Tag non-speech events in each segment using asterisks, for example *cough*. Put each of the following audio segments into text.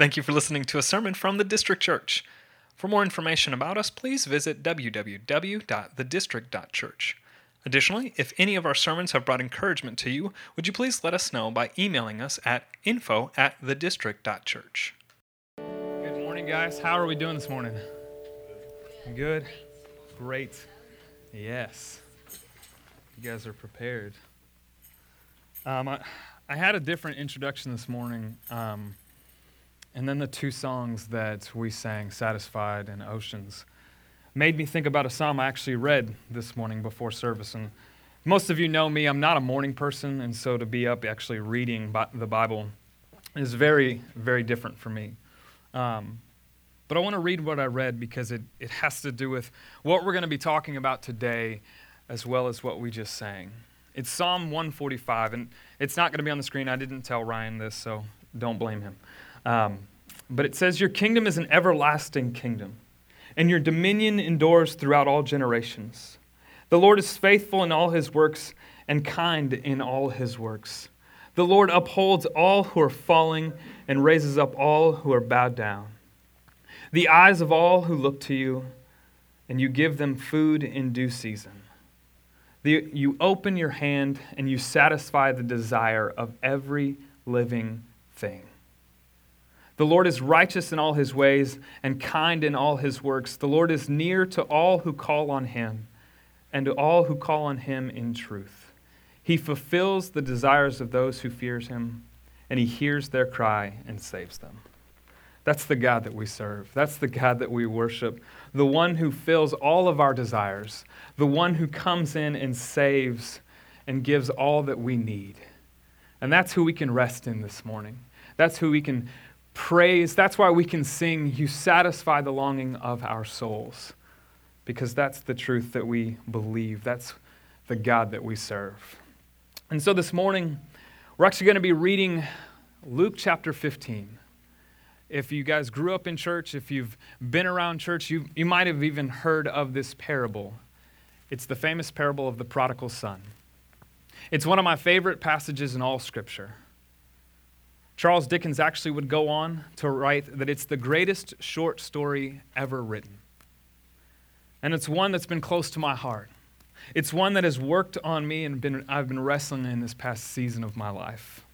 Thank you for listening to a sermon from the District Church. For more information about us, please visit www.thedistrict.church. Additionally, if any of our sermons have brought encouragement to you, would you please let us know by emailing us at info at thedistrict.church. Good morning, guys. How are we doing this morning? Good? Great. Yes. You guys are prepared. Um, I, I, had a different introduction this morning. Um, and then the two songs that we sang, Satisfied and Oceans, made me think about a psalm I actually read this morning before service. And most of you know me, I'm not a morning person, and so to be up actually reading the Bible is very, very different for me. Um, but I want to read what I read because it, it has to do with what we're going to be talking about today as well as what we just sang. It's Psalm 145, and it's not going to be on the screen. I didn't tell Ryan this, so don't blame him. Um, but it says, Your kingdom is an everlasting kingdom, and your dominion endures throughout all generations. The Lord is faithful in all his works and kind in all his works. The Lord upholds all who are falling and raises up all who are bowed down. The eyes of all who look to you, and you give them food in due season. The, you open your hand and you satisfy the desire of every living thing. The Lord is righteous in all his ways and kind in all his works. The Lord is near to all who call on him and to all who call on him in truth. He fulfills the desires of those who fears him, and he hears their cry and saves them. That's the God that we serve. That's the God that we worship. The one who fills all of our desires, the one who comes in and saves and gives all that we need. And that's who we can rest in this morning. That's who we can praise. That's why we can sing, You satisfy the longing of our souls, because that's the truth that we believe. That's the God that we serve. And so this morning, we're actually going to be reading Luke chapter 15. If you guys grew up in church, if you've been around church, you, you might have even heard of this parable. It's the famous parable of the prodigal son. It's one of my favorite passages in all Scripture. Charles Dickens actually would go on to write that it's the greatest short story ever written. And it's one that's been close to my heart. It's one that has worked on me and been, I've been wrestling in this past season of my life.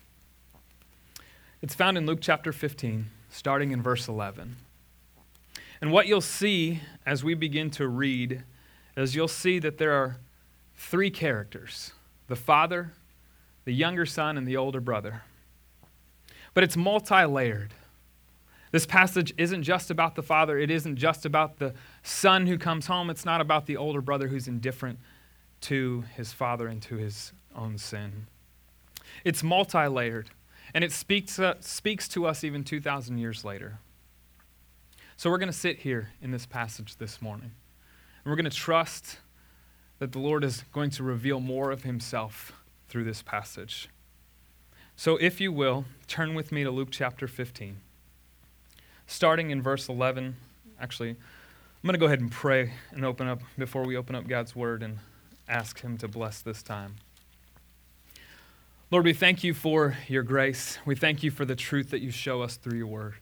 It's found in Luke chapter 15, starting in verse 11. And what you'll see as we begin to read is you'll see that there are three characters the father, the younger son, and the older brother but it's multi layered. This passage isn't just about the father, it isn't just about the son who comes home, it's not about the older brother who's indifferent to his father and to his own sin. It's multi layered, and it speaks, uh, speaks to us even 2,000 years later. So we're going to sit here in this passage this morning, and we're going to trust that the Lord is going to reveal more of himself through this passage. So, if you will, turn with me to Luke chapter 15. Starting in verse 11, actually, I'm going to go ahead and pray and open up before we open up God's word and ask Him to bless this time. Lord, we thank you for your grace. We thank you for the truth that you show us through your word.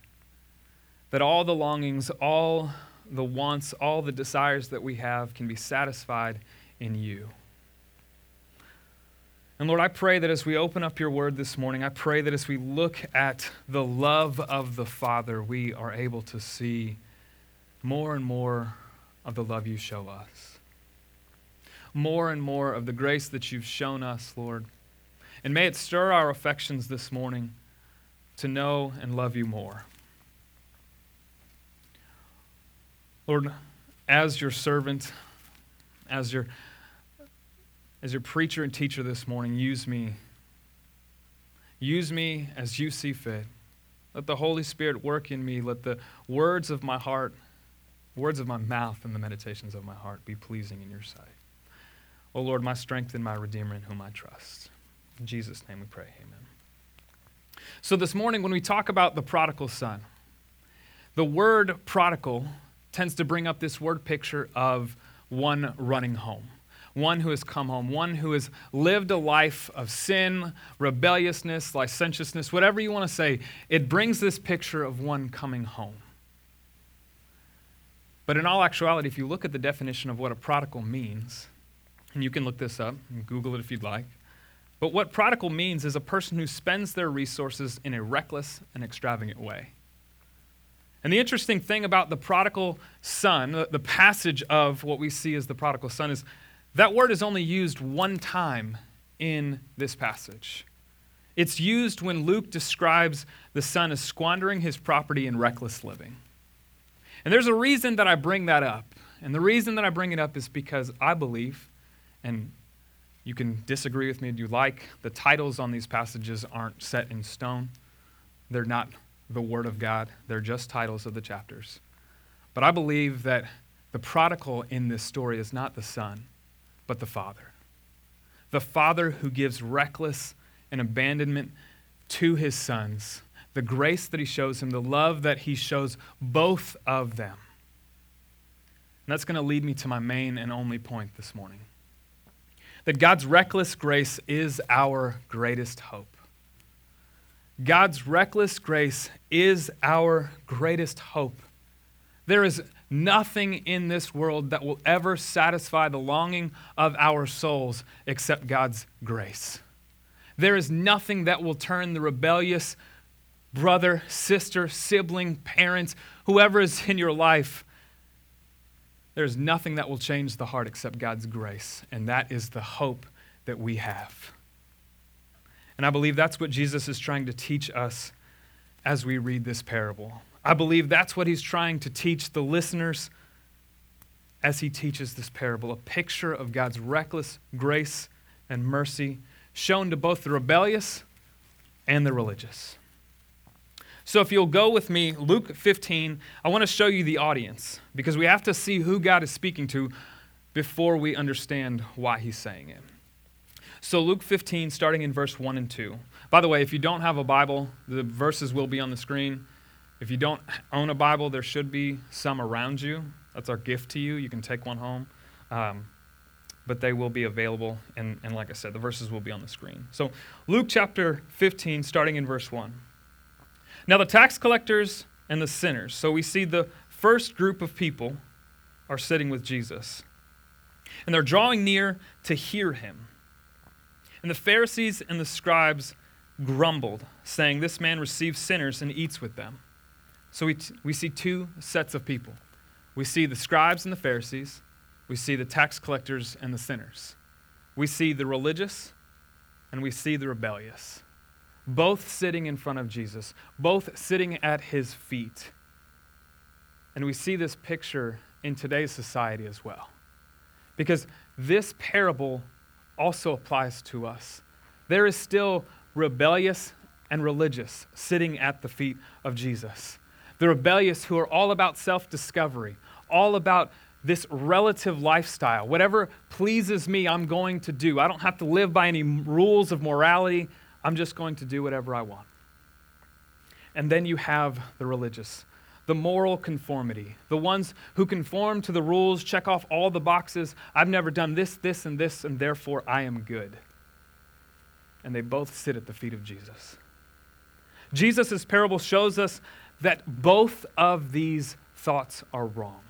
That all the longings, all the wants, all the desires that we have can be satisfied in you. And Lord, I pray that as we open up your word this morning, I pray that as we look at the love of the Father, we are able to see more and more of the love you show us. More and more of the grace that you've shown us, Lord. And may it stir our affections this morning to know and love you more. Lord, as your servant, as your as your preacher and teacher this morning, use me. Use me as you see fit. Let the Holy Spirit work in me. Let the words of my heart, words of my mouth, and the meditations of my heart be pleasing in your sight. O Lord, my strength and my Redeemer in whom I trust. In Jesus' name we pray. Amen. So this morning, when we talk about the prodigal son, the word prodigal tends to bring up this word picture of one running home one who has come home, one who has lived a life of sin, rebelliousness, licentiousness, whatever you want to say. It brings this picture of one coming home. But in all actuality, if you look at the definition of what a prodigal means, and you can look this up and Google it if you'd like, but what prodigal means is a person who spends their resources in a reckless and extravagant way. And the interesting thing about the prodigal son, the passage of what we see as the prodigal son, is that word is only used one time in this passage. It's used when Luke describes the son as squandering his property in reckless living. And there's a reason that I bring that up. And the reason that I bring it up is because I believe, and you can disagree with me if you like, the titles on these passages aren't set in stone. They're not the Word of God, they're just titles of the chapters. But I believe that the prodigal in this story is not the son, but the father. The father who gives reckless and abandonment to his sons, the grace that he shows him, the love that he shows both of them. And that's going to lead me to my main and only point this morning that God's reckless grace is our greatest hope. God's reckless grace is our greatest hope. There is nothing in this world that will ever satisfy the longing of our souls except God's grace. There is nothing that will turn the rebellious brother, sister, sibling, parents, whoever is in your life. There's nothing that will change the heart except God's grace, and that is the hope that we have. And I believe that's what Jesus is trying to teach us as we read this parable. I believe that's what he's trying to teach the listeners as he teaches this parable a picture of God's reckless grace and mercy shown to both the rebellious and the religious. So, if you'll go with me, Luke 15, I want to show you the audience because we have to see who God is speaking to before we understand why he's saying it. So, Luke 15, starting in verse 1 and 2. By the way, if you don't have a Bible, the verses will be on the screen. If you don't own a Bible, there should be some around you. That's our gift to you. You can take one home. Um, but they will be available. And, and like I said, the verses will be on the screen. So, Luke chapter 15, starting in verse 1. Now, the tax collectors and the sinners. So, we see the first group of people are sitting with Jesus. And they're drawing near to hear him. And the Pharisees and the scribes grumbled, saying, This man receives sinners and eats with them. So we, t- we see two sets of people. We see the scribes and the Pharisees, we see the tax collectors and the sinners. We see the religious and we see the rebellious. Both sitting in front of Jesus, both sitting at his feet. And we see this picture in today's society as well. Because this parable also applies to us. There is still rebellious and religious sitting at the feet of Jesus. The rebellious who are all about self discovery, all about this relative lifestyle. Whatever pleases me, I'm going to do. I don't have to live by any rules of morality. I'm just going to do whatever I want. And then you have the religious the moral conformity, the ones who conform to the rules, check off all the boxes. I've never done this, this, and this, and therefore I am good. And they both sit at the feet of Jesus. Jesus' parable shows us that both of these thoughts are wrong.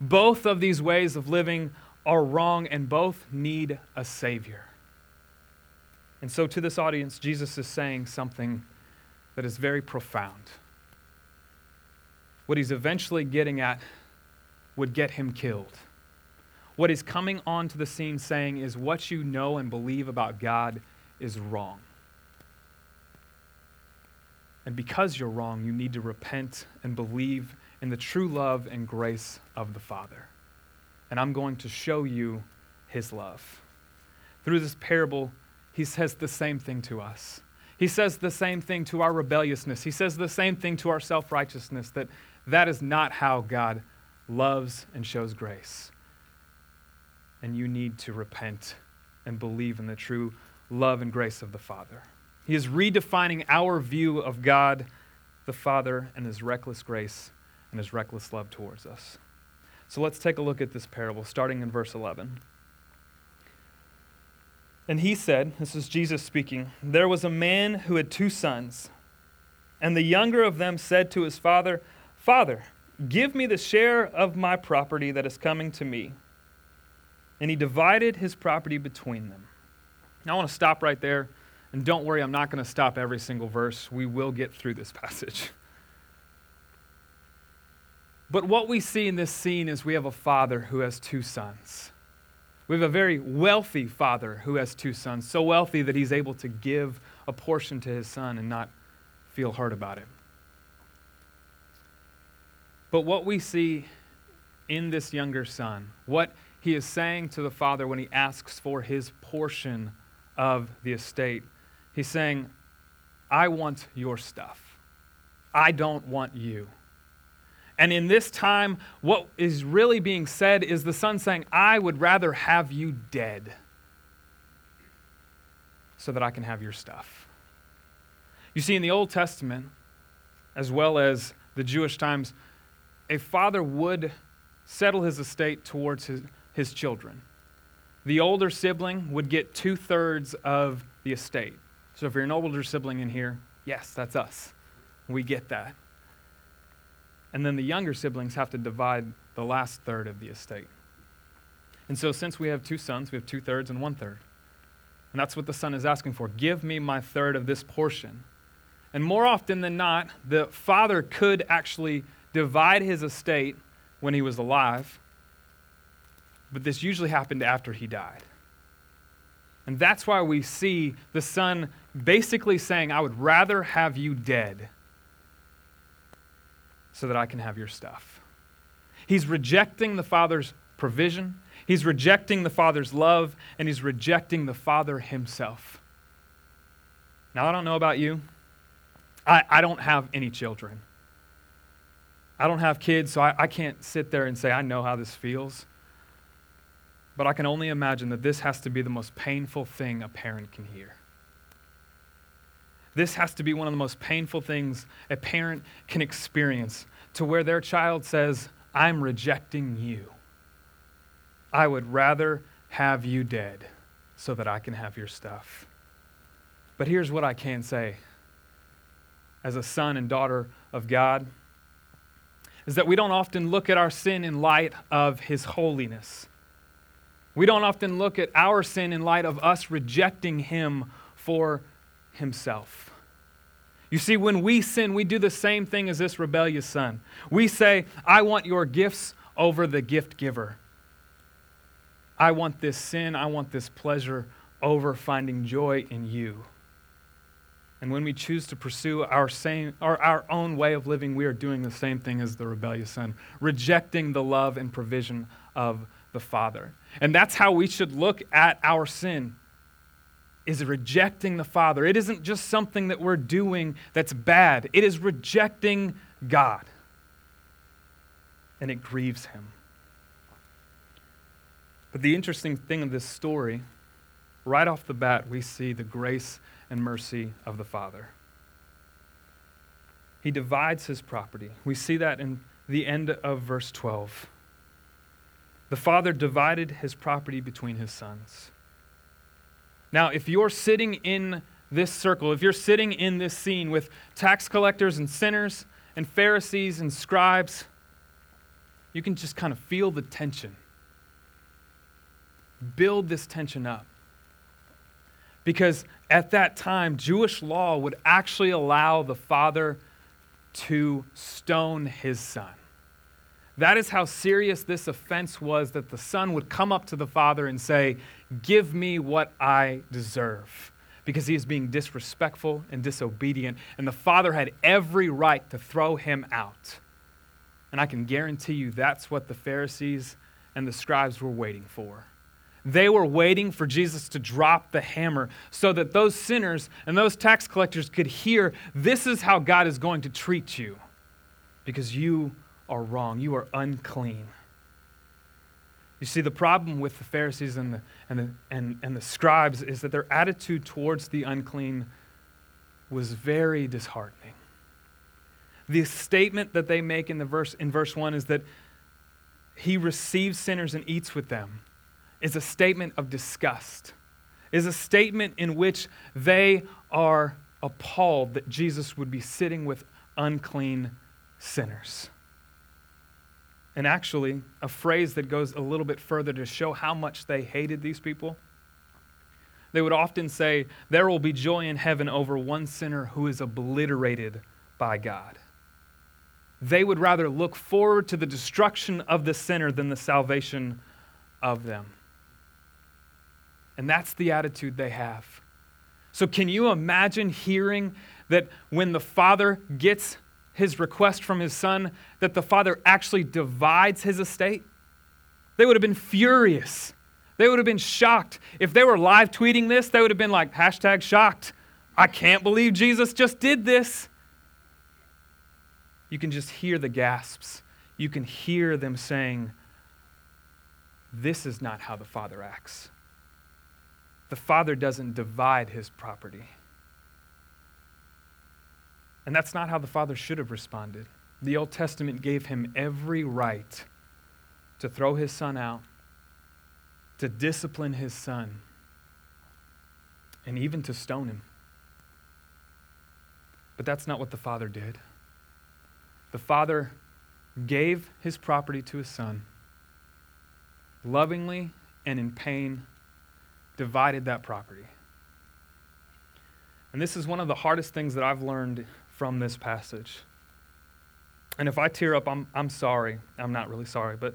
Both of these ways of living are wrong, and both need a Savior. And so, to this audience, Jesus is saying something that is very profound what he's eventually getting at would get him killed. What he's coming onto the scene saying is what you know and believe about God is wrong. And because you're wrong, you need to repent and believe in the true love and grace of the Father. And I'm going to show you his love. Through this parable, he says the same thing to us. He says the same thing to our rebelliousness. He says the same thing to our self righteousness that that is not how God loves and shows grace. And you need to repent and believe in the true love and grace of the Father. He is redefining our view of God, the Father, and his reckless grace and his reckless love towards us. So let's take a look at this parable, starting in verse 11. And he said, This is Jesus speaking, there was a man who had two sons. And the younger of them said to his father, Father, give me the share of my property that is coming to me. And he divided his property between them. Now I want to stop right there. And don't worry, I'm not going to stop every single verse. We will get through this *laughs* passage. But what we see in this scene is we have a father who has two sons. We have a very wealthy father who has two sons, so wealthy that he's able to give a portion to his son and not feel hurt about it. But what we see in this younger son, what he is saying to the father when he asks for his portion of the estate, he's saying, I want your stuff. I don't want you. And in this time, what is really being said is the son saying, I would rather have you dead so that I can have your stuff. You see, in the Old Testament, as well as the Jewish times, a father would settle his estate towards his, his children. The older sibling would get two thirds of the estate. So if you're an older sibling in here, yes, that's us. We get that. And then the younger siblings have to divide the last third of the estate. And so, since we have two sons, we have two thirds and one third. And that's what the son is asking for. Give me my third of this portion. And more often than not, the father could actually divide his estate when he was alive, but this usually happened after he died. And that's why we see the son basically saying, I would rather have you dead so that I can have your stuff. He's rejecting the Father's provision, he's rejecting the Father's love, and he's rejecting the Father himself. Now, I don't know about you. I, I don't have any children. I don't have kids, so I, I can't sit there and say, I know how this feels. But I can only imagine that this has to be the most painful thing a parent can hear. This has to be one of the most painful things a parent can experience to where their child says, I'm rejecting you. I would rather have you dead so that I can have your stuff. But here's what I can say as a son and daughter of God is that we don't often look at our sin in light of his holiness. We don't often look at our sin in light of us rejecting him for himself. You see, when we sin, we do the same thing as this rebellious son. We say, I want your gifts over the gift giver. I want this sin, I want this pleasure over finding joy in you. And when we choose to pursue our, same, our, our own way of living, we are doing the same thing as the rebellious son, rejecting the love and provision of the Father. And that's how we should look at our sin is rejecting the Father. It isn't just something that we're doing that's bad, it is rejecting God. And it grieves him. But the interesting thing of this story, right off the bat, we see the grace and mercy of the Father. He divides his property. We see that in the end of verse 12. The Father divided his property between his sons. Now, if you're sitting in this circle, if you're sitting in this scene with tax collectors and sinners and Pharisees and scribes, you can just kind of feel the tension. Build this tension up. Because at that time, Jewish law would actually allow the father to stone his son. That is how serious this offense was that the son would come up to the father and say, Give me what I deserve. Because he is being disrespectful and disobedient, and the father had every right to throw him out. And I can guarantee you that's what the Pharisees and the scribes were waiting for. They were waiting for Jesus to drop the hammer so that those sinners and those tax collectors could hear this is how God is going to treat you because you are wrong. You are unclean. You see, the problem with the Pharisees and the, and, the, and, and the scribes is that their attitude towards the unclean was very disheartening. The statement that they make in, the verse, in verse 1 is that he receives sinners and eats with them is a statement of disgust. is a statement in which they are appalled that Jesus would be sitting with unclean sinners. And actually, a phrase that goes a little bit further to show how much they hated these people. They would often say, There will be joy in heaven over one sinner who is obliterated by God. They would rather look forward to the destruction of the sinner than the salvation of them. And that's the attitude they have. So, can you imagine hearing that when the father gets his request from his son, that the father actually divides his estate? They would have been furious. They would have been shocked. If they were live tweeting this, they would have been like, hashtag shocked. I can't believe Jesus just did this. You can just hear the gasps. You can hear them saying, This is not how the Father acts. The Father doesn't divide his property. And that's not how the Father should have responded. The Old Testament gave him every right to throw his son out, to discipline his son, and even to stone him. But that's not what the Father did. The Father gave his property to his son, lovingly and in pain, divided that property. And this is one of the hardest things that I've learned from this passage. And if I tear up, I'm, I'm sorry. I'm not really sorry, but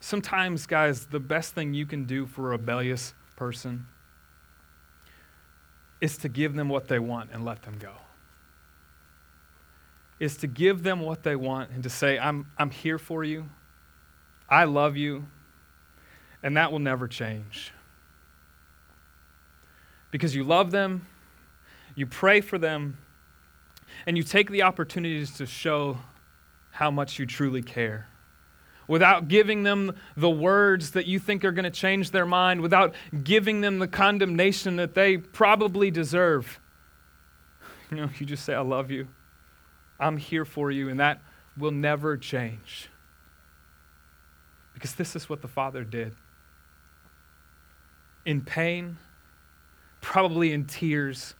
sometimes, guys, the best thing you can do for a rebellious person is to give them what they want and let them go is to give them what they want and to say, I'm, I'm here for you. I love you. And that will never change. Because you love them, you pray for them, and you take the opportunities to show how much you truly care. Without giving them the words that you think are going to change their mind, without giving them the condemnation that they probably deserve. *laughs* You know, you just say, I love you. I'm here for you, and that will never change. Because this is what the Father did. In pain, probably in tears,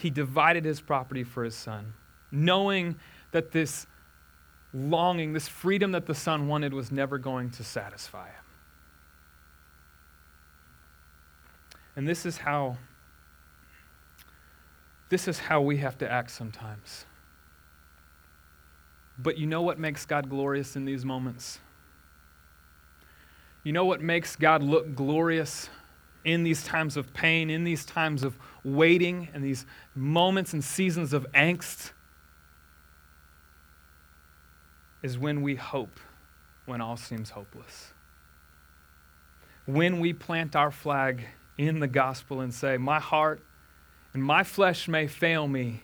he divided his property for his son, knowing that this longing, this freedom that the son wanted, was never going to satisfy him. And this is how this is how we have to act sometimes. But you know what makes God glorious in these moments? You know what makes God look glorious in these times of pain, in these times of waiting, and these moments and seasons of angst? Is when we hope when all seems hopeless. When we plant our flag in the gospel and say, My heart and my flesh may fail me,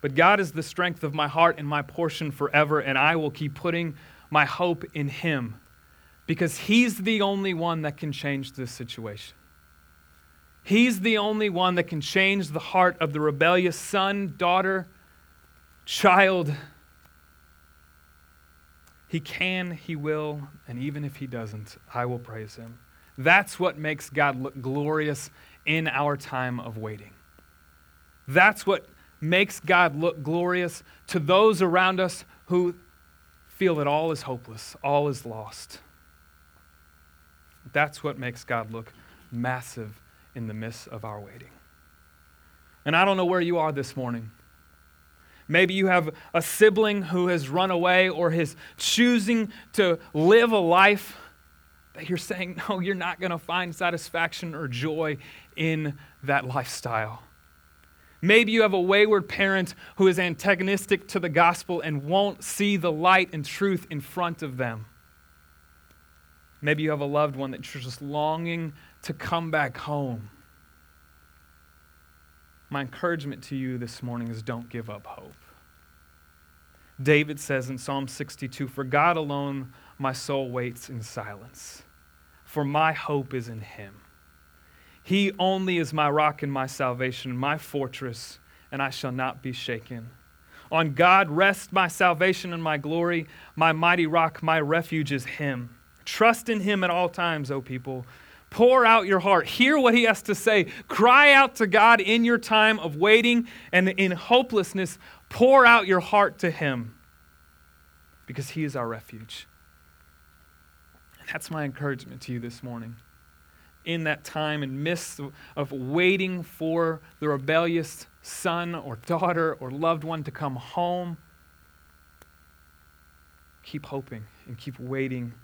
but God is the strength of my heart and my portion forever, and I will keep putting my hope in Him because He's the only one that can change this situation. He's the only one that can change the heart of the rebellious son, daughter, child. He can, He will, and even if He doesn't, I will praise Him. That's what makes God look glorious in our time of waiting. That's what makes God look glorious to those around us who feel that all is hopeless, all is lost. That's what makes God look massive in the midst of our waiting. And I don't know where you are this morning. Maybe you have a sibling who has run away or is choosing to live a life that you're saying, no, you're not going to find satisfaction or joy in that lifestyle. Maybe you have a wayward parent who is antagonistic to the gospel and won't see the light and truth in front of them. Maybe you have a loved one that you're just longing to come back home. My encouragement to you this morning is don't give up hope. David says in Psalm 62 For God alone my soul waits in silence, for my hope is in him. He only is my rock and my salvation, my fortress, and I shall not be shaken. On God rests my salvation and my glory. My mighty rock, my refuge is Him. Trust in Him at all times, O people, Pour out your heart. Hear what he has to say. Cry out to God in your time of waiting and in hopelessness. Pour out your heart to him because he is our refuge. And that's my encouragement to you this morning. In that time and midst of waiting for the rebellious son or daughter or loved one to come home, keep hoping and keep waiting.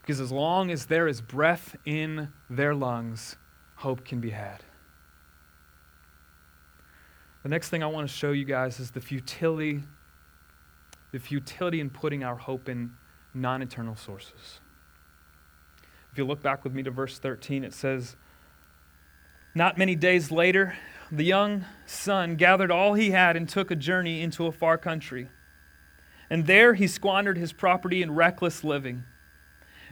Because as long as there is breath in their lungs, hope can be had. The next thing I want to show you guys is the futility the futility in putting our hope in non-eternal sources. If you look back with me to verse 13, it says, Not many days later, the young son gathered all he had and took a journey into a far country and there he squandered his property in reckless living.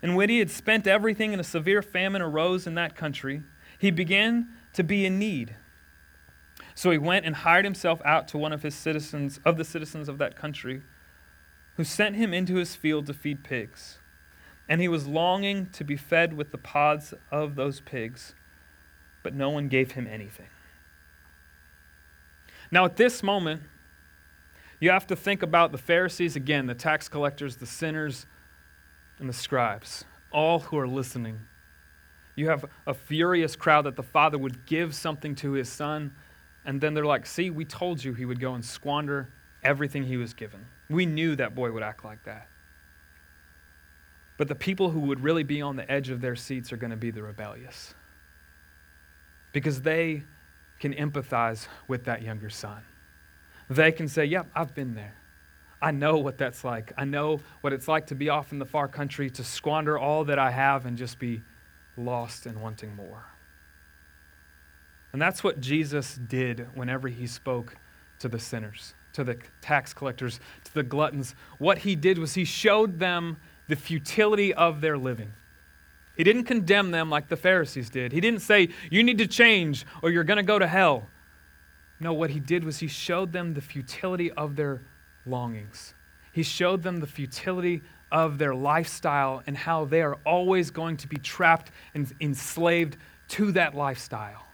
And when he had spent everything and a severe famine arose in that country, he began to be in need. So he went and hired himself out to one of his citizens of the citizens of that country, who sent him into his field to feed pigs. And he was longing to be fed with the pods of those pigs, but no one gave him anything. Now at this moment, you have to think about the Pharisees again, the tax collectors, the sinners, and the scribes, all who are listening. You have a furious crowd that the father would give something to his son, and then they're like, See, we told you he would go and squander everything he was given. We knew that boy would act like that. But the people who would really be on the edge of their seats are going to be the rebellious because they can empathize with that younger son they can say, Yep, I've been there. I know what that's like. I know what it's like to be off in the far country, to squander all that I have and just be lost and wanting more. And that's what Jesus did whenever he spoke to the sinners, to the tax collectors, to the gluttons. What he did was he showed them the futility of their living. He didn't condemn them like the Pharisees did. He didn't say, You need to change or you're going to go to hell. No, what he did was he showed them the futility of their longings. He showed them the futility of their lifestyle and how they are always going to be trapped and enslaved to that lifestyle.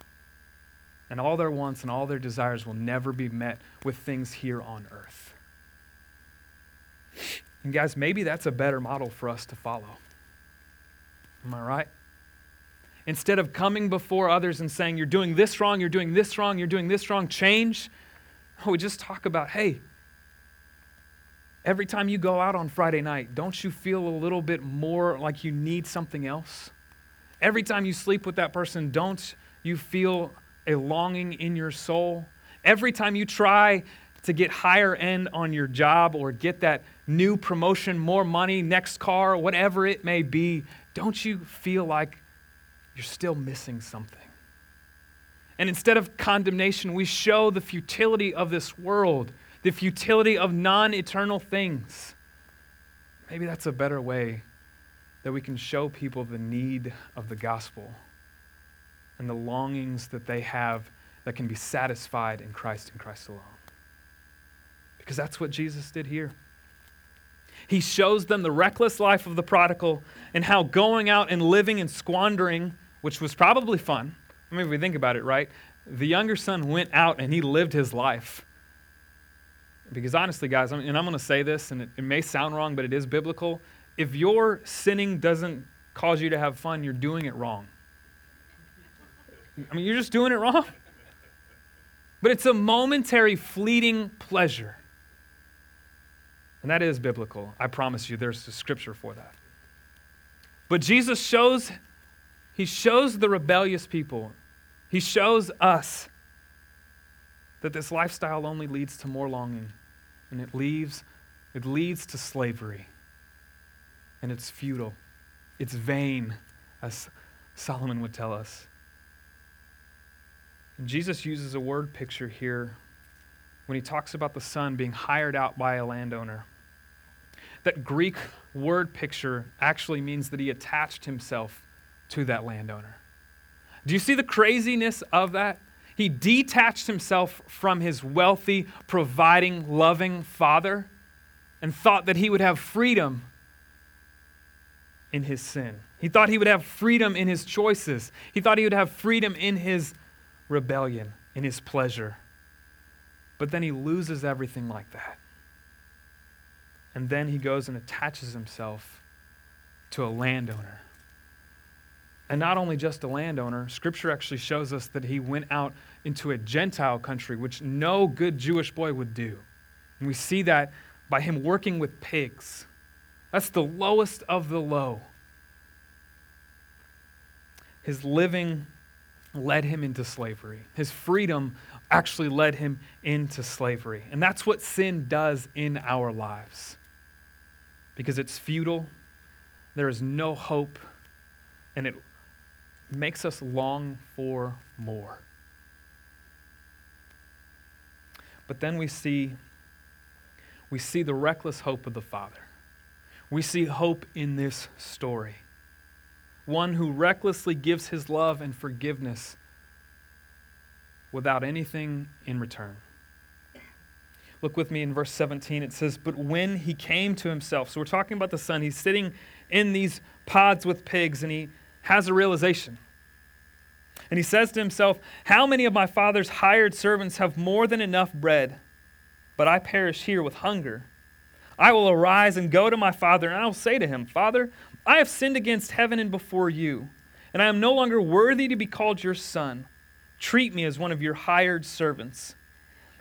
And all their wants and all their desires will never be met with things here on earth. And guys, maybe that's a better model for us to follow. Am I right? Instead of coming before others and saying, You're doing this wrong, you're doing this wrong, you're doing this wrong, change. We just talk about, hey, every time you go out on Friday night, don't you feel a little bit more like you need something else? Every time you sleep with that person, don't you feel a longing in your soul? Every time you try to get higher end on your job or get that new promotion, more money, next car, whatever it may be, don't you feel like you're still missing something. And instead of condemnation, we show the futility of this world, the futility of non eternal things. Maybe that's a better way that we can show people the need of the gospel and the longings that they have that can be satisfied in Christ and Christ alone. Because that's what Jesus did here. He shows them the reckless life of the prodigal and how going out and living and squandering which was probably fun. I mean, if we think about it, right? The younger son went out and he lived his life. Because honestly, guys, and I'm going to say this, and it, it may sound wrong, but it is biblical. If your sinning doesn't cause you to have fun, you're doing it wrong. I mean, you're just doing it wrong. But it's a momentary, fleeting pleasure. And that is biblical. I promise you, there's a scripture for that. But Jesus shows he shows the rebellious people, he shows us that this lifestyle only leads to more longing and it leaves it leads to slavery and it's futile it's vain as solomon would tell us and jesus uses a word picture here when he talks about the son being hired out by a landowner that greek word picture actually means that he attached himself to that landowner. Do you see the craziness of that? He detached himself from his wealthy, providing, loving father and thought that he would have freedom in his sin. He thought he would have freedom in his choices. He thought he would have freedom in his rebellion, in his pleasure. But then he loses everything like that. And then he goes and attaches himself to a landowner. And not only just a landowner, scripture actually shows us that he went out into a Gentile country, which no good Jewish boy would do. And we see that by him working with pigs. That's the lowest of the low. His living led him into slavery. His freedom actually led him into slavery. And that's what sin does in our lives. Because it's futile, there is no hope, and it makes us long for more. But then we see we see the reckless hope of the Father. We see hope in this story. One who recklessly gives his love and forgiveness without anything in return. Look with me in verse 17. It says, But when he came to himself, so we're talking about the son, he's sitting in these pods with pigs and he has a realization. And he says to himself, How many of my father's hired servants have more than enough bread, but I perish here with hunger? I will arise and go to my father, and I will say to him, Father, I have sinned against heaven and before you, and I am no longer worthy to be called your son. Treat me as one of your hired servants.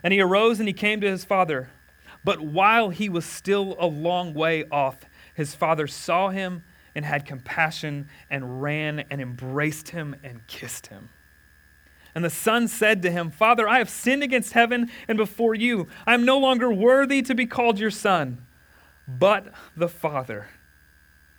And he arose and he came to his father. But while he was still a long way off, his father saw him and had compassion and ran and embraced him and kissed him. And the son said to him, Father, I have sinned against heaven and before you. I am no longer worthy to be called your son. But the father.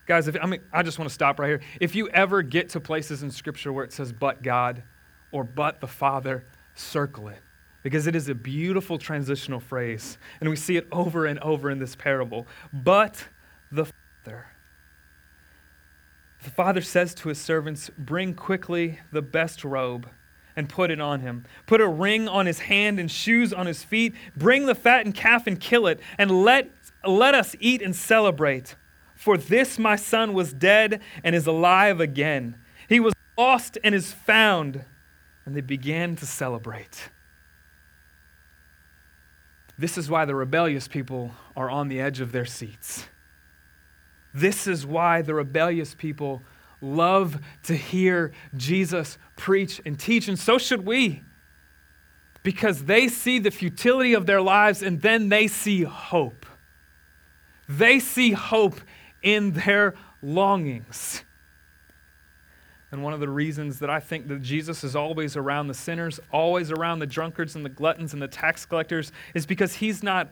Guys, if, I mean, I just want to stop right here. If you ever get to places in Scripture where it says, but God or but the Father, circle it because it is a beautiful transitional phrase. And we see it over and over in this parable. But the Father. The father says to his servants, Bring quickly the best robe and put it on him. Put a ring on his hand and shoes on his feet. Bring the fattened calf and kill it, and let, let us eat and celebrate. For this my son was dead and is alive again. He was lost and is found. And they began to celebrate. This is why the rebellious people are on the edge of their seats. This is why the rebellious people love to hear Jesus preach and teach, and so should we. Because they see the futility of their lives and then they see hope. They see hope in their longings. And one of the reasons that I think that Jesus is always around the sinners, always around the drunkards and the gluttons and the tax collectors, is because he's not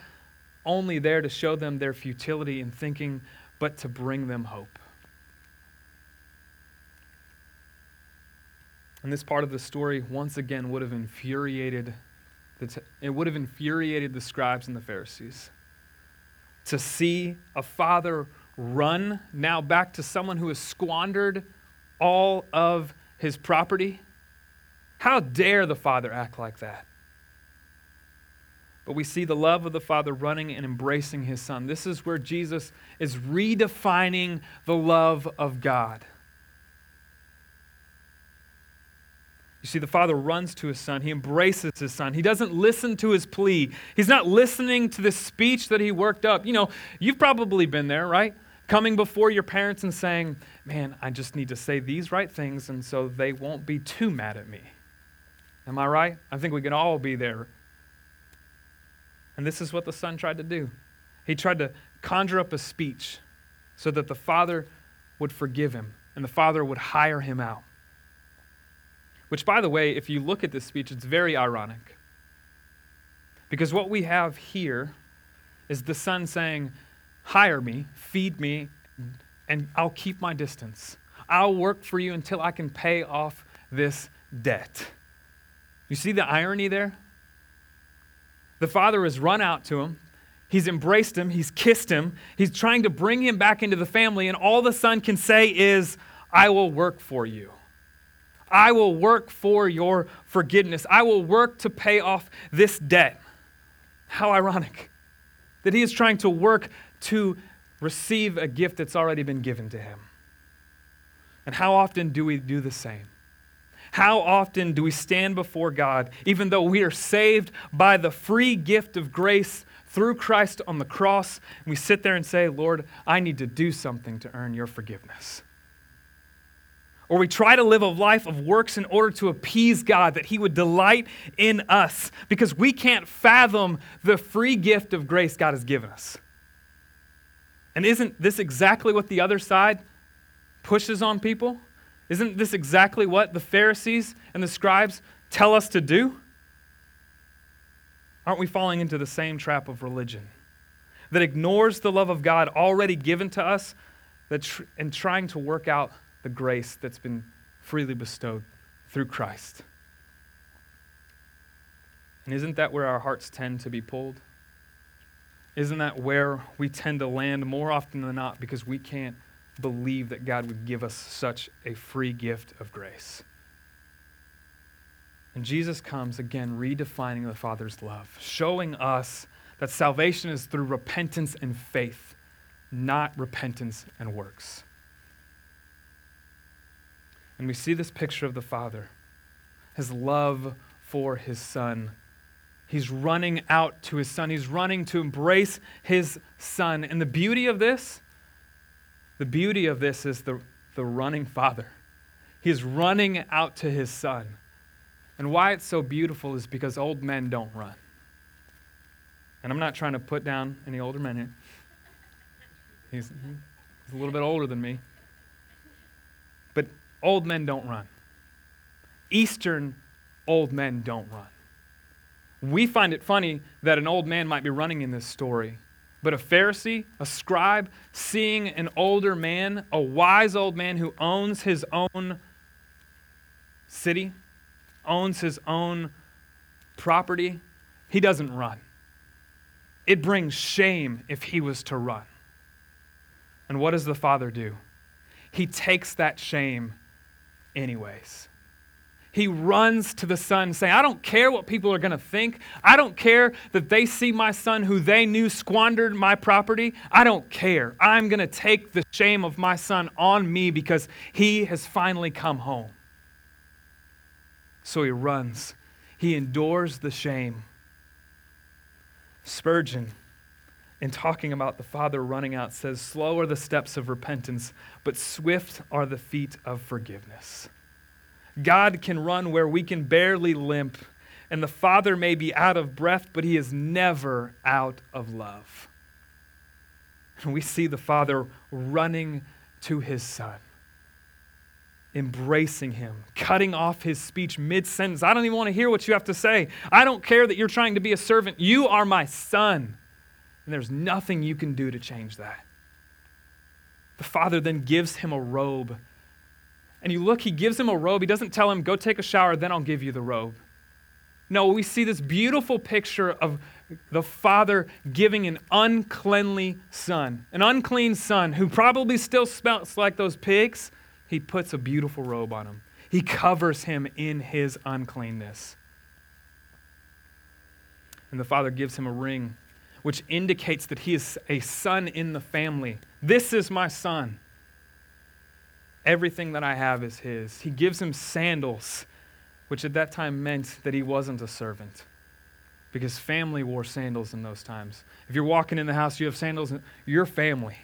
only there to show them their futility in thinking, but to bring them hope. And this part of the story, once again, would have infuriated the it would have infuriated the scribes and the Pharisees to see a father run now back to someone who has squandered all of his property. How dare the father act like that? But we see the love of the Father running and embracing his Son. This is where Jesus is redefining the love of God. You see, the Father runs to his Son. He embraces his Son. He doesn't listen to his plea. He's not listening to this speech that he worked up. You know, you've probably been there, right? Coming before your parents and saying, Man, I just need to say these right things, and so they won't be too mad at me. Am I right? I think we can all be there and this is what the son tried to do. He tried to conjure up a speech so that the father would forgive him and the father would hire him out. Which, by the way, if you look at this speech, it's very ironic. Because what we have here is the son saying, Hire me, feed me, and I'll keep my distance. I'll work for you until I can pay off this debt. You see the irony there? The father has run out to him. He's embraced him. He's kissed him. He's trying to bring him back into the family. And all the son can say is, I will work for you. I will work for your forgiveness. I will work to pay off this debt. How ironic that he is trying to work to receive a gift that's already been given to him. And how often do we do the same? How often do we stand before God, even though we are saved by the free gift of grace through Christ on the cross, and we sit there and say, Lord, I need to do something to earn your forgiveness? Or we try to live a life of works in order to appease God, that He would delight in us, because we can't fathom the free gift of grace God has given us. And isn't this exactly what the other side pushes on people? Isn't this exactly what the Pharisees and the scribes tell us to do? Aren't we falling into the same trap of religion that ignores the love of God already given to us tr- and trying to work out the grace that's been freely bestowed through Christ? And isn't that where our hearts tend to be pulled? Isn't that where we tend to land more often than not because we can't believe that God would give us such a free gift of grace? And Jesus comes again, redefining the Father's love, showing us that salvation is through repentance and faith, not repentance and works. And we see this picture of the Father, his love for his Son. He's running out to his Son, he's running to embrace his Son. And the beauty of this, the beauty of this is the, the running Father. He's running out to his Son. And why it's so beautiful is because old men don't run. And I'm not trying to put down any older men here. He's, he's a little bit older than me. But old men don't run. Eastern old men don't run. We find it funny that an old man might be running in this story, but a Pharisee, a scribe, seeing an older man, a wise old man who owns his own city, owns his own property, he doesn't run. It brings shame if he was to run. And what does the father do? He takes that shame anyways. He runs to the son saying, I don't care what people are going to think. I don't care that they see my son who they knew squandered my property. I don't care. I'm going to take the shame of my son on me because he has finally come home. So he runs. He endures the shame. Spurgeon, in talking about the Father running out, says, Slow are the steps of repentance, but swift are the feet of forgiveness. God can run where we can barely limp, and the Father may be out of breath, but he is never out of love. And we see the Father running to his Son embracing him, cutting off his speech mid sentence. I don't even want to hear what you have to say. I don't care that you're trying to be a servant. You are my son. And there's nothing you can do to change that. The father then gives him a robe. And you look, he gives him a robe. He doesn't tell him, go take a shower, then I'll give you the robe. No, we see this beautiful picture of the father giving an uncleanly son, an unclean son who probably still smells like those pigs he puts a beautiful robe on him. He covers him in his uncleanness. And the father gives him a ring, which indicates that he is a son in the family. This is my son. Everything that I have is his. He gives him sandals, which at that time meant that he wasn't a servant because family wore sandals in those times. If you're walking in the house, you have sandals, you're family.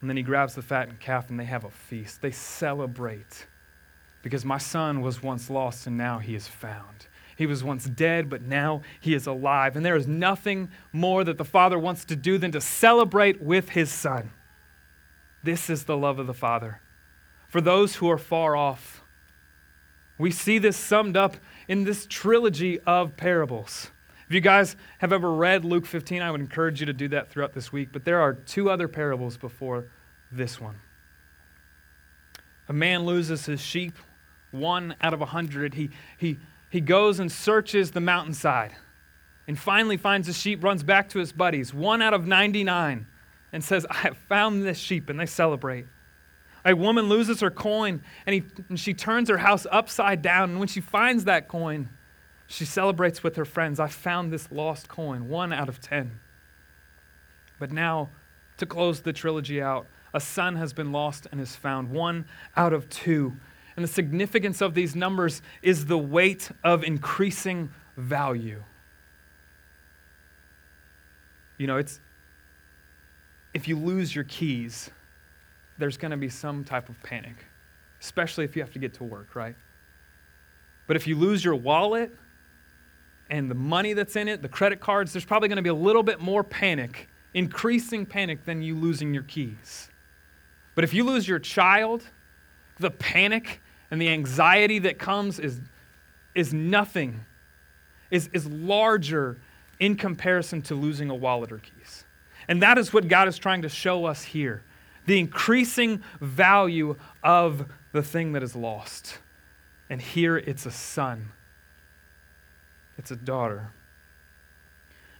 And then he grabs the fattened calf and they have a feast. They celebrate because my son was once lost and now he is found. He was once dead, but now he is alive. And there is nothing more that the Father wants to do than to celebrate with his son. This is the love of the Father. For those who are far off, we see this summed up in this trilogy of parables. If you guys have ever read Luke 15, I would encourage you to do that throughout this week. But there are two other parables before this one. A man loses his sheep, one out of a hundred. He, he, he goes and searches the mountainside and finally finds the sheep, runs back to his buddies, one out of 99, and says, I have found this sheep, and they celebrate. A woman loses her coin, and, he, and she turns her house upside down, and when she finds that coin, she celebrates with her friends, I found this lost coin, one out of ten. But now, to close the trilogy out, A son has been lost and is found, one out of two. And the significance of these numbers is the weight of increasing value. You know, it's if you lose your keys, there's going to be some type of panic, especially if you have to get to work, right? But if you lose your wallet and the money that's in it, the credit cards, there's probably going to be a little bit more panic, increasing panic than you losing your keys. But if you lose your child, the panic and the anxiety that comes is, is nothing, is, is larger in comparison to losing a wallet or keys. And that is what God is trying to show us here the increasing value of the thing that is lost. And here it's a son, it's a daughter.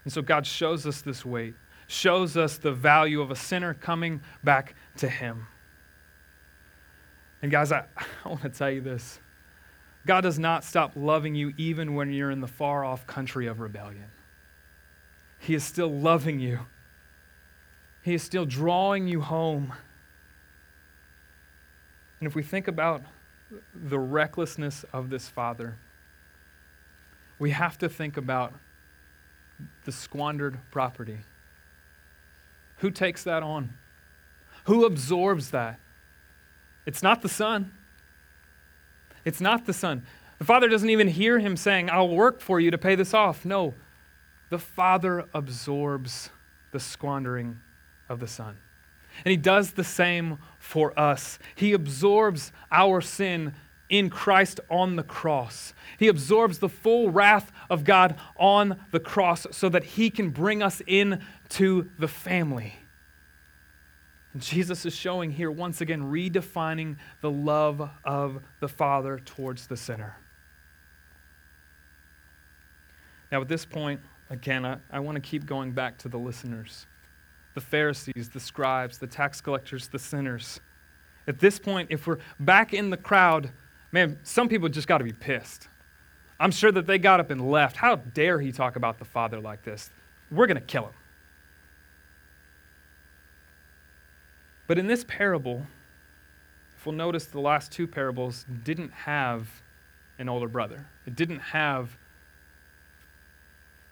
And so God shows us this weight, shows us the value of a sinner coming back to Him. And guys, I, *laughs* I want to tell you this God does not stop loving you even when you're in the far off country of rebellion. He is still loving you, He is still drawing you home. And if we think about the recklessness of this father, we have to think about the squandered property. Who takes that on? Who absorbs that? It's not the son. It's not the son. The father doesn't even hear him saying, I'll work for you to pay this off. No, the father absorbs the squandering of the son. And he does the same for us. He absorbs our sin in Christ on the cross. He absorbs the full wrath of God on the cross so that he can bring us into the family. And Jesus is showing here once again, redefining the love of the Father towards the sinner. Now, at this point, again, I, I want to keep going back to the listeners the Pharisees, the scribes, the tax collectors, the sinners. At this point, if we're back in the crowd, man, some people just got to be pissed. I'm sure that they got up and left. How dare he talk about the Father like this? We're going to kill him. But in this parable, if we'll notice, the last two parables didn't have an older brother, it didn't have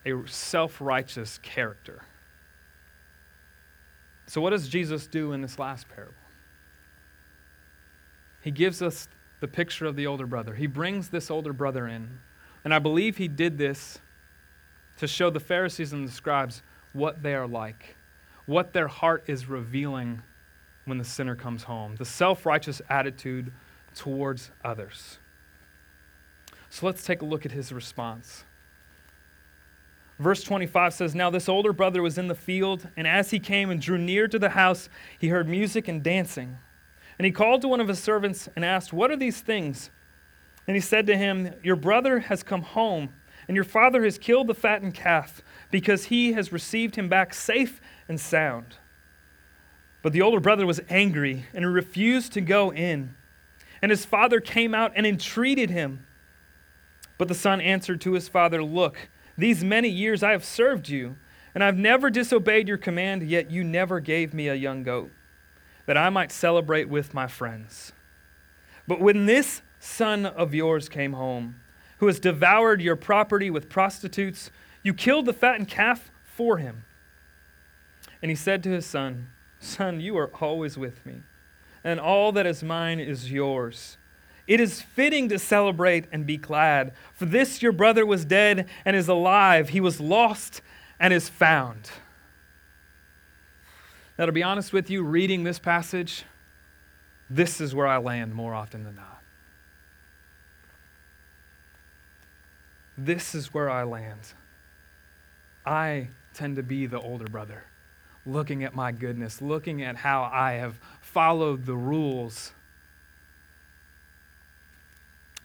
a self righteous character. So, what does Jesus do in this last parable? He gives us the picture of the older brother. He brings this older brother in. And I believe he did this to show the Pharisees and the scribes what they are like, what their heart is revealing when the sinner comes home, the self righteous attitude towards others. So let's take a look at his response. Verse 25 says, Now this older brother was in the field, and as he came and drew near to the house, he heard music and dancing. And he called to one of his servants and asked, What are these things? And he said to him, Your brother has come home, and your father has killed the fattened calf, because he has received him back safe and sound. But the older brother was angry and he refused to go in. And his father came out and entreated him. But the son answered to his father, Look, these many years I have served you, and I've never disobeyed your command, yet you never gave me a young goat, that I might celebrate with my friends. But when this son of yours came home, who has devoured your property with prostitutes, you killed the fattened calf for him. And he said to his son, Son, you are always with me, and all that is mine is yours. It is fitting to celebrate and be glad, for this your brother was dead and is alive. He was lost and is found. Now, to be honest with you, reading this passage, this is where I land more often than not. This is where I land. I tend to be the older brother, looking at my goodness, looking at how I have followed the rules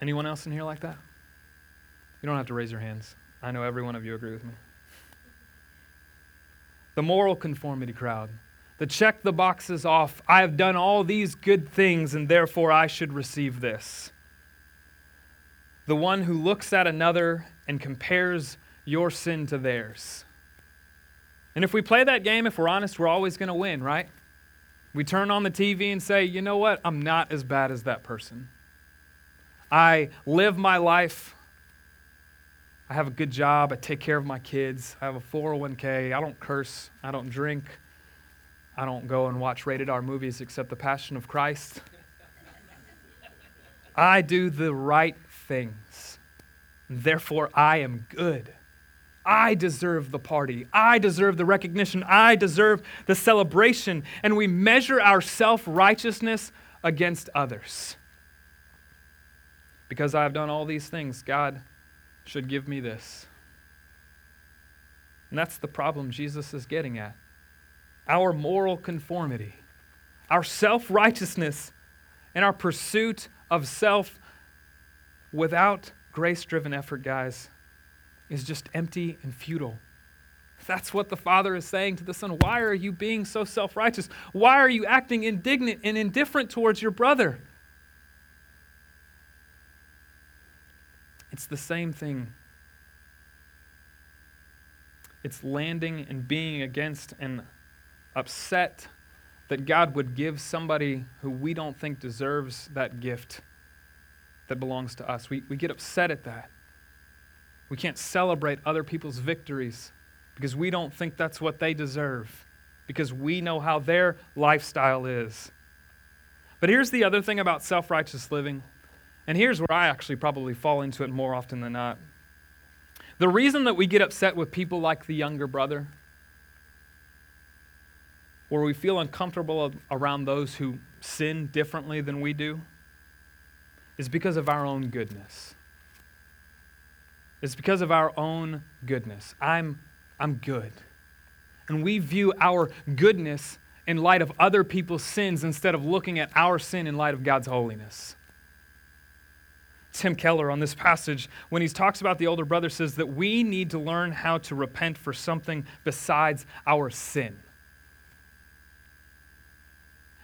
Anyone else in here like that? You don't have to raise your hands. I know every one of you agree with me. The moral conformity crowd. The check the boxes off. I have done all these good things and therefore I should receive this. The one who looks at another and compares your sin to theirs. And if we play that game, if we're honest, we're always going to win, right? We turn on the TV and say, you know what? I'm not as bad as that person. I live my life. I have a good job. I take care of my kids. I have a 401k. I don't curse. I don't drink. I don't go and watch rated R movies except The Passion of Christ. I do the right things. Therefore, I am good. I deserve the party. I deserve the recognition. I deserve the celebration. And we measure our self righteousness against others. Because I've done all these things, God should give me this. And that's the problem Jesus is getting at. Our moral conformity, our self righteousness, and our pursuit of self without grace driven effort, guys, is just empty and futile. That's what the Father is saying to the Son. Why are you being so self righteous? Why are you acting indignant and indifferent towards your brother? It's the same thing. It's landing and being against and upset that God would give somebody who we don't think deserves that gift that belongs to us. We, we get upset at that. We can't celebrate other people's victories because we don't think that's what they deserve, because we know how their lifestyle is. But here's the other thing about self righteous living, and here's where I actually probably fall into it more often than not. The reason that we get upset with people like the younger brother, where we feel uncomfortable around those who sin differently than we do, is because of our own goodness. It's because of our own goodness. I'm, I'm good. And we view our goodness in light of other people's sins instead of looking at our sin in light of God's holiness. Tim Keller on this passage, when he talks about the older brother, says that we need to learn how to repent for something besides our sin.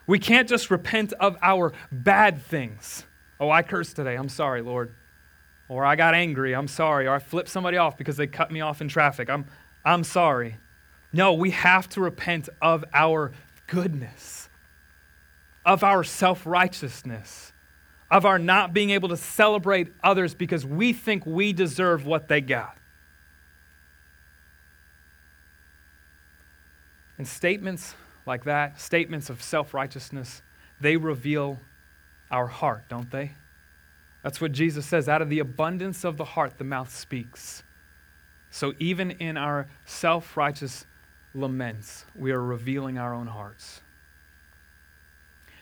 We can't just repent of our bad things. Oh, I cursed today. I'm sorry, Lord. Or I got angry. I'm sorry. Or I flipped somebody off because they cut me off in traffic. I'm, I'm sorry. No, we have to repent of our goodness, of our self righteousness of our not being able to celebrate others because we think we deserve what they got. And statements like that, statements of self righteousness, they reveal our heart, don't they? That's what Jesus says out of the abundance of the heart, the mouth speaks. So even in our self righteous laments, we are revealing our own hearts.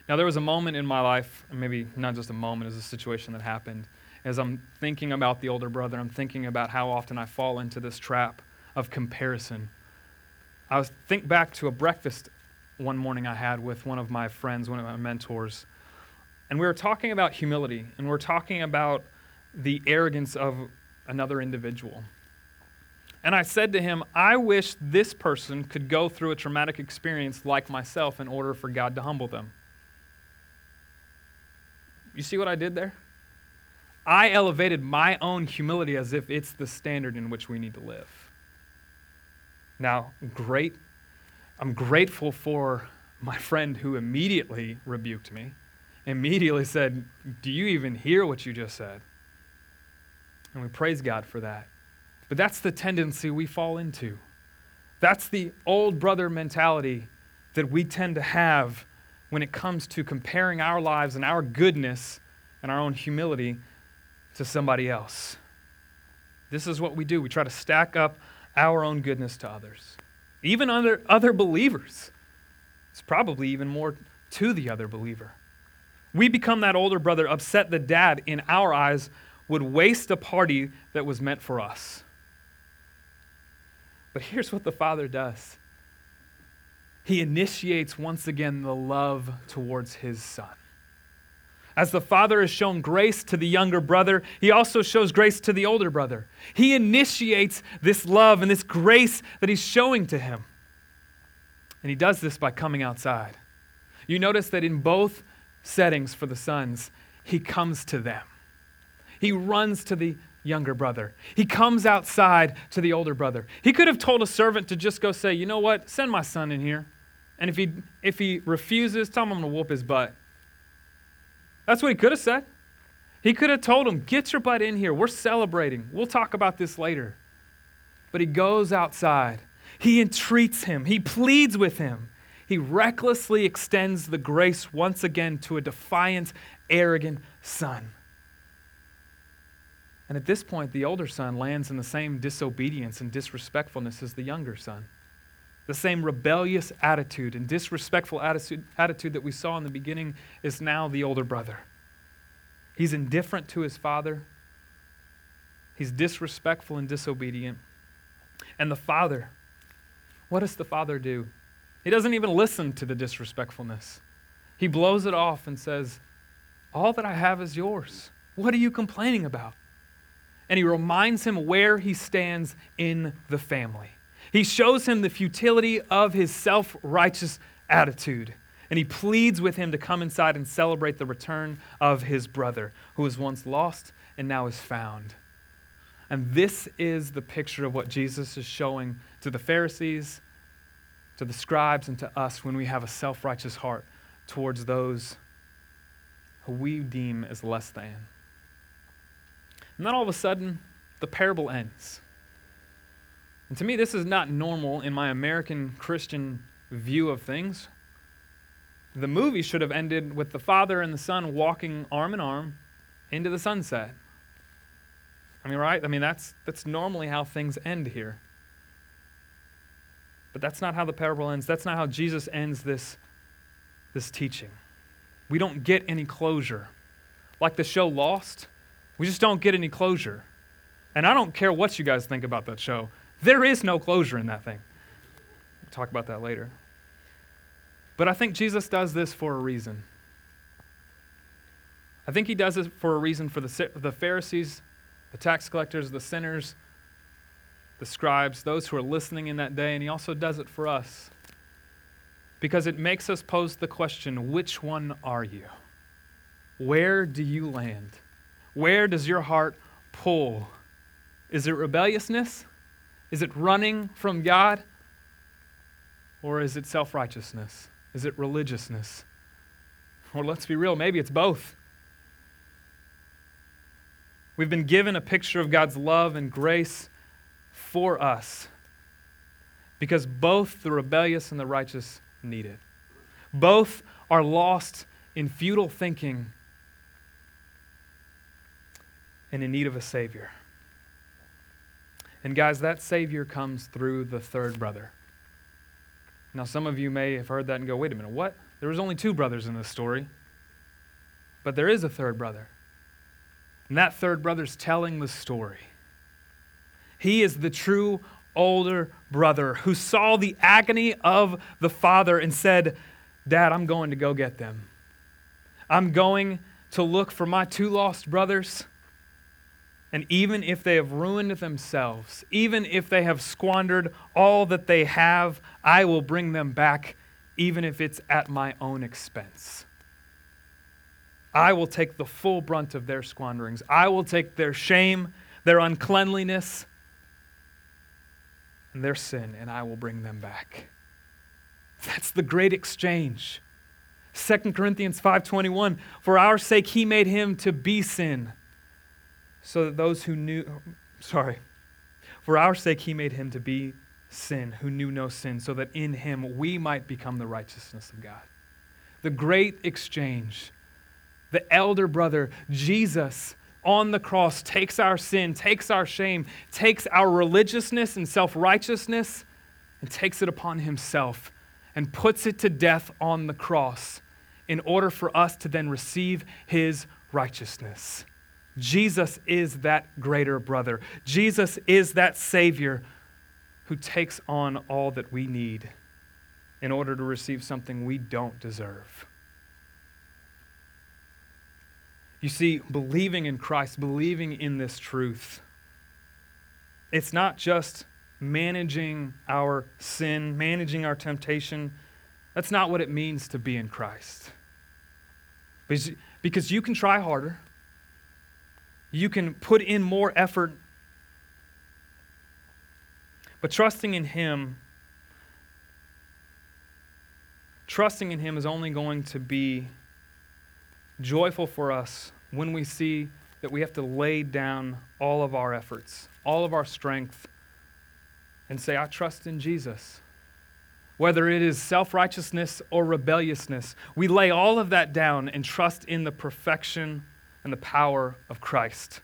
Now, there was a moment in my life, maybe not just a moment, it was a situation that happened. As I'm thinking about the older brother, I'm thinking about how often I fall into this trap of comparison. I was think back to a breakfast one morning I had with one of my friends, one of my mentors, and we were talking about humility, and we we're talking about the arrogance of another individual. And I said to him, I wish this person could go through a traumatic experience like myself in order for God to humble them. You see what I did there? I elevated my own humility as if it's the standard in which we need to live. Now, great. I'm grateful for my friend who immediately rebuked me, immediately said, Do you even hear what you just said? And we praise God for that. But that's the tendency we fall into. That's the old brother mentality that we tend to have when it comes to comparing our lives and our goodness and our own humility to somebody else. This is what we do. We try to stack up our own goodness to others, even other, other believers. It's probably even more to the other believer. We become that older brother, upset the dad, in our eyes, would waste a party that was meant for us. But here's what the father does he initiates once again the love towards his son. As the father has shown grace to the younger brother, he also shows grace to the older brother. He initiates this love and this grace that he's showing to him. And he does this by coming outside. You notice that in both settings for the sons, he comes to them. He runs to the younger brother. He comes outside to the older brother. He could have told a servant to just go say, You know what? Send my son in here. And if he, if he refuses, tell him I'm going to whoop his butt. That's what he could have said. He could have told him, Get your butt in here. We're celebrating. We'll talk about this later. But he goes outside. He entreats him. He pleads with him. He recklessly extends the grace once again to a defiant, arrogant son. And at this point, the older son lands in the same disobedience and disrespectfulness as the younger son. The same rebellious attitude and disrespectful attitude, attitude that we saw in the beginning is now the older brother. He's indifferent to his father, he's disrespectful and disobedient. And the father, what does the father do? He doesn't even listen to the disrespectfulness. He blows it off and says, All that I have is yours. What are you complaining about? And he reminds him where he stands in the family. He shows him the futility of his self righteous attitude. And he pleads with him to come inside and celebrate the return of his brother, who was once lost and now is found. And this is the picture of what Jesus is showing to the Pharisees, to the scribes, and to us when we have a self righteous heart towards those who we deem as less than. And then all of a sudden, the parable ends. And to me, this is not normal in my American Christian view of things. The movie should have ended with the father and the son walking arm in arm into the sunset. I mean, right? I mean, that's, that's normally how things end here. But that's not how the parable ends. That's not how Jesus ends this, this teaching. We don't get any closure. Like the show Lost, we just don't get any closure. And I don't care what you guys think about that show. There is no closure in that thing. We'll talk about that later. But I think Jesus does this for a reason. I think he does it for a reason for the, the Pharisees, the tax collectors, the sinners, the scribes, those who are listening in that day, and he also does it for us. Because it makes us pose the question which one are you? Where do you land? Where does your heart pull? Is it rebelliousness? Is it running from God? Or is it self righteousness? Is it religiousness? Or let's be real, maybe it's both. We've been given a picture of God's love and grace for us because both the rebellious and the righteous need it. Both are lost in futile thinking and in need of a Savior. And guys, that Savior comes through the third brother. Now, some of you may have heard that and go, wait a minute, what? There was only two brothers in this story. But there is a third brother. And that third brother's telling the story. He is the true older brother who saw the agony of the father and said, Dad, I'm going to go get them. I'm going to look for my two lost brothers. And even if they have ruined themselves, even if they have squandered all that they have, I will bring them back, even if it's at my own expense. I will take the full brunt of their squanderings. I will take their shame, their uncleanliness, and their sin, and I will bring them back. That's the great exchange. 2 Corinthians 5:21 For our sake he made him to be sin so that those who knew, sorry, for our sake he made him to be sin, who knew no sin, so that in him we might become the righteousness of God. The great exchange. The elder brother, Jesus, on the cross, takes our sin, takes our shame, takes our religiousness and self righteousness, and takes it upon himself and puts it to death on the cross in order for us to then receive his righteousness. Jesus is that greater brother. Jesus is that Savior who takes on all that we need in order to receive something we don't deserve. You see, believing in Christ, believing in this truth, it's not just managing our sin, managing our temptation. That's not what it means to be in Christ. Because you can try harder you can put in more effort. But trusting in Him trusting in Him is only going to be joyful for us when we see that we have to lay down all of our efforts, all of our strength, and say, I trust in Jesus. Whether it is self righteousness or rebelliousness, we lay all of that down and trust in the perfection and the power of Christ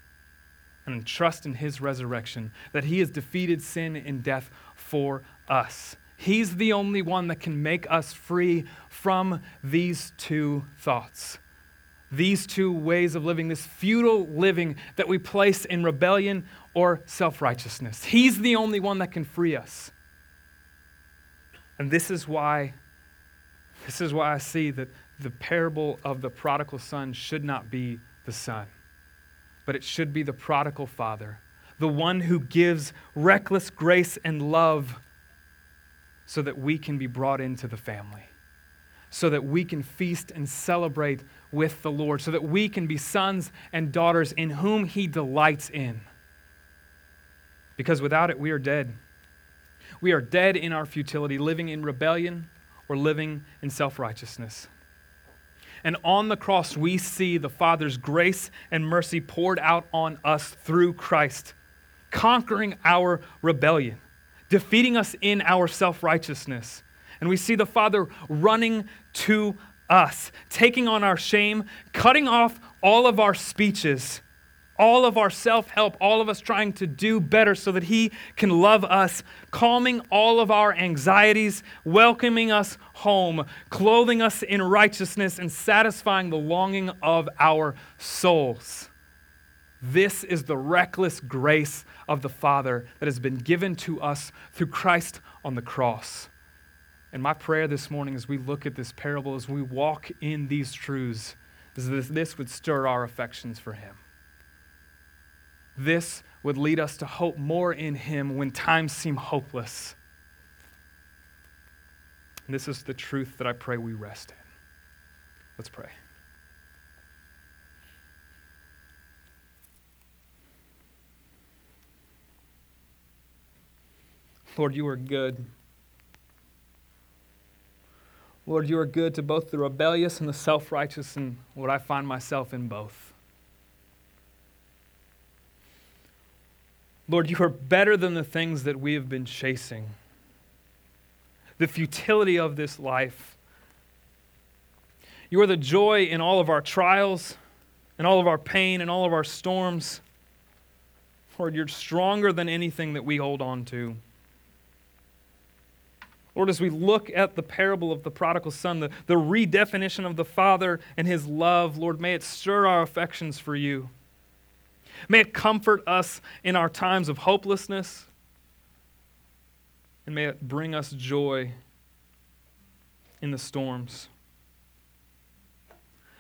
and trust in his resurrection, that he has defeated sin and death for us. He's the only one that can make us free from these two thoughts, these two ways of living, this futile living that we place in rebellion or self righteousness. He's the only one that can free us. And this is why. This is why I see that the parable of the prodigal son should not be the son but it should be the prodigal father, the one who gives reckless grace and love so that we can be brought into the family, so that we can feast and celebrate with the Lord, so that we can be sons and daughters in whom he delights in. Because without it, we are dead. We are dead in our futility, living in rebellion or living in self righteousness. And on the cross, we see the Father's grace and mercy poured out on us through Christ, conquering our rebellion, defeating us in our self righteousness. And we see the Father running to us, taking on our shame, cutting off all of our speeches all of our self help, all of us trying to do better so that He can love us, calming all of our anxieties, welcoming us home, clothing us in righteousness, and satisfying the longing of our souls. This is the reckless grace of the Father that has been given to us through Christ on the cross. And my prayer this morning as we look at this parable, as we walk in these truths, is that this would stir our affections for Him. This would lead us to hope more in Him when times seem hopeless. And this is the truth that I pray we rest in. Let's pray. Lord, you are good. Lord, you are good to both the rebellious and the self righteous, and Lord, I find myself in both. Lord, you are better than the things that we have been chasing. The futility of this life. You are the joy in all of our trials, in all of our pain, in all of our storms. Lord, you're stronger than anything that we hold on to. Lord, as we look at the parable of the prodigal son, the, the redefinition of the Father and his love, Lord, may it stir our affections for you. May it comfort us in our times of hopelessness. And may it bring us joy in the storms.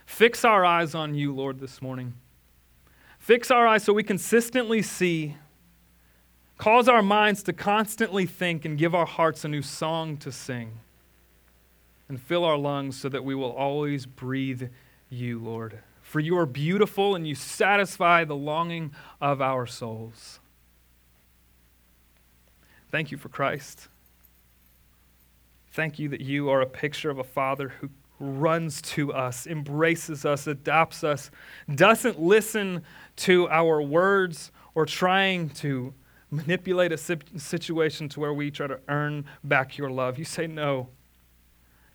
Fix our eyes on you, Lord, this morning. Fix our eyes so we consistently see. Cause our minds to constantly think and give our hearts a new song to sing. And fill our lungs so that we will always breathe you, Lord for you are beautiful and you satisfy the longing of our souls. Thank you for Christ. Thank you that you are a picture of a father who runs to us, embraces us, adopts us, doesn't listen to our words or trying to manipulate a situation to where we try to earn back your love. You say, No.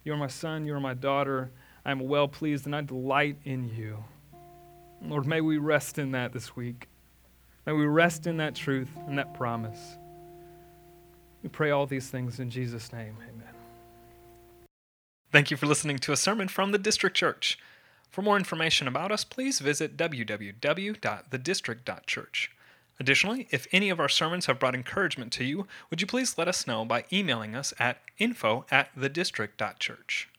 You are my son, you are my daughter, I am well pleased and I delight in you. Lord, may we rest in that this week. May we rest in that truth and that promise. We pray all these things in Jesus' name. Amen. Thank you for listening to a sermon from the District Church. For more information about us, please visit www.thedistrict.church. Additionally, if any of our sermons have brought encouragement to you, would you please let us know by emailing us at info at thedistrict.church.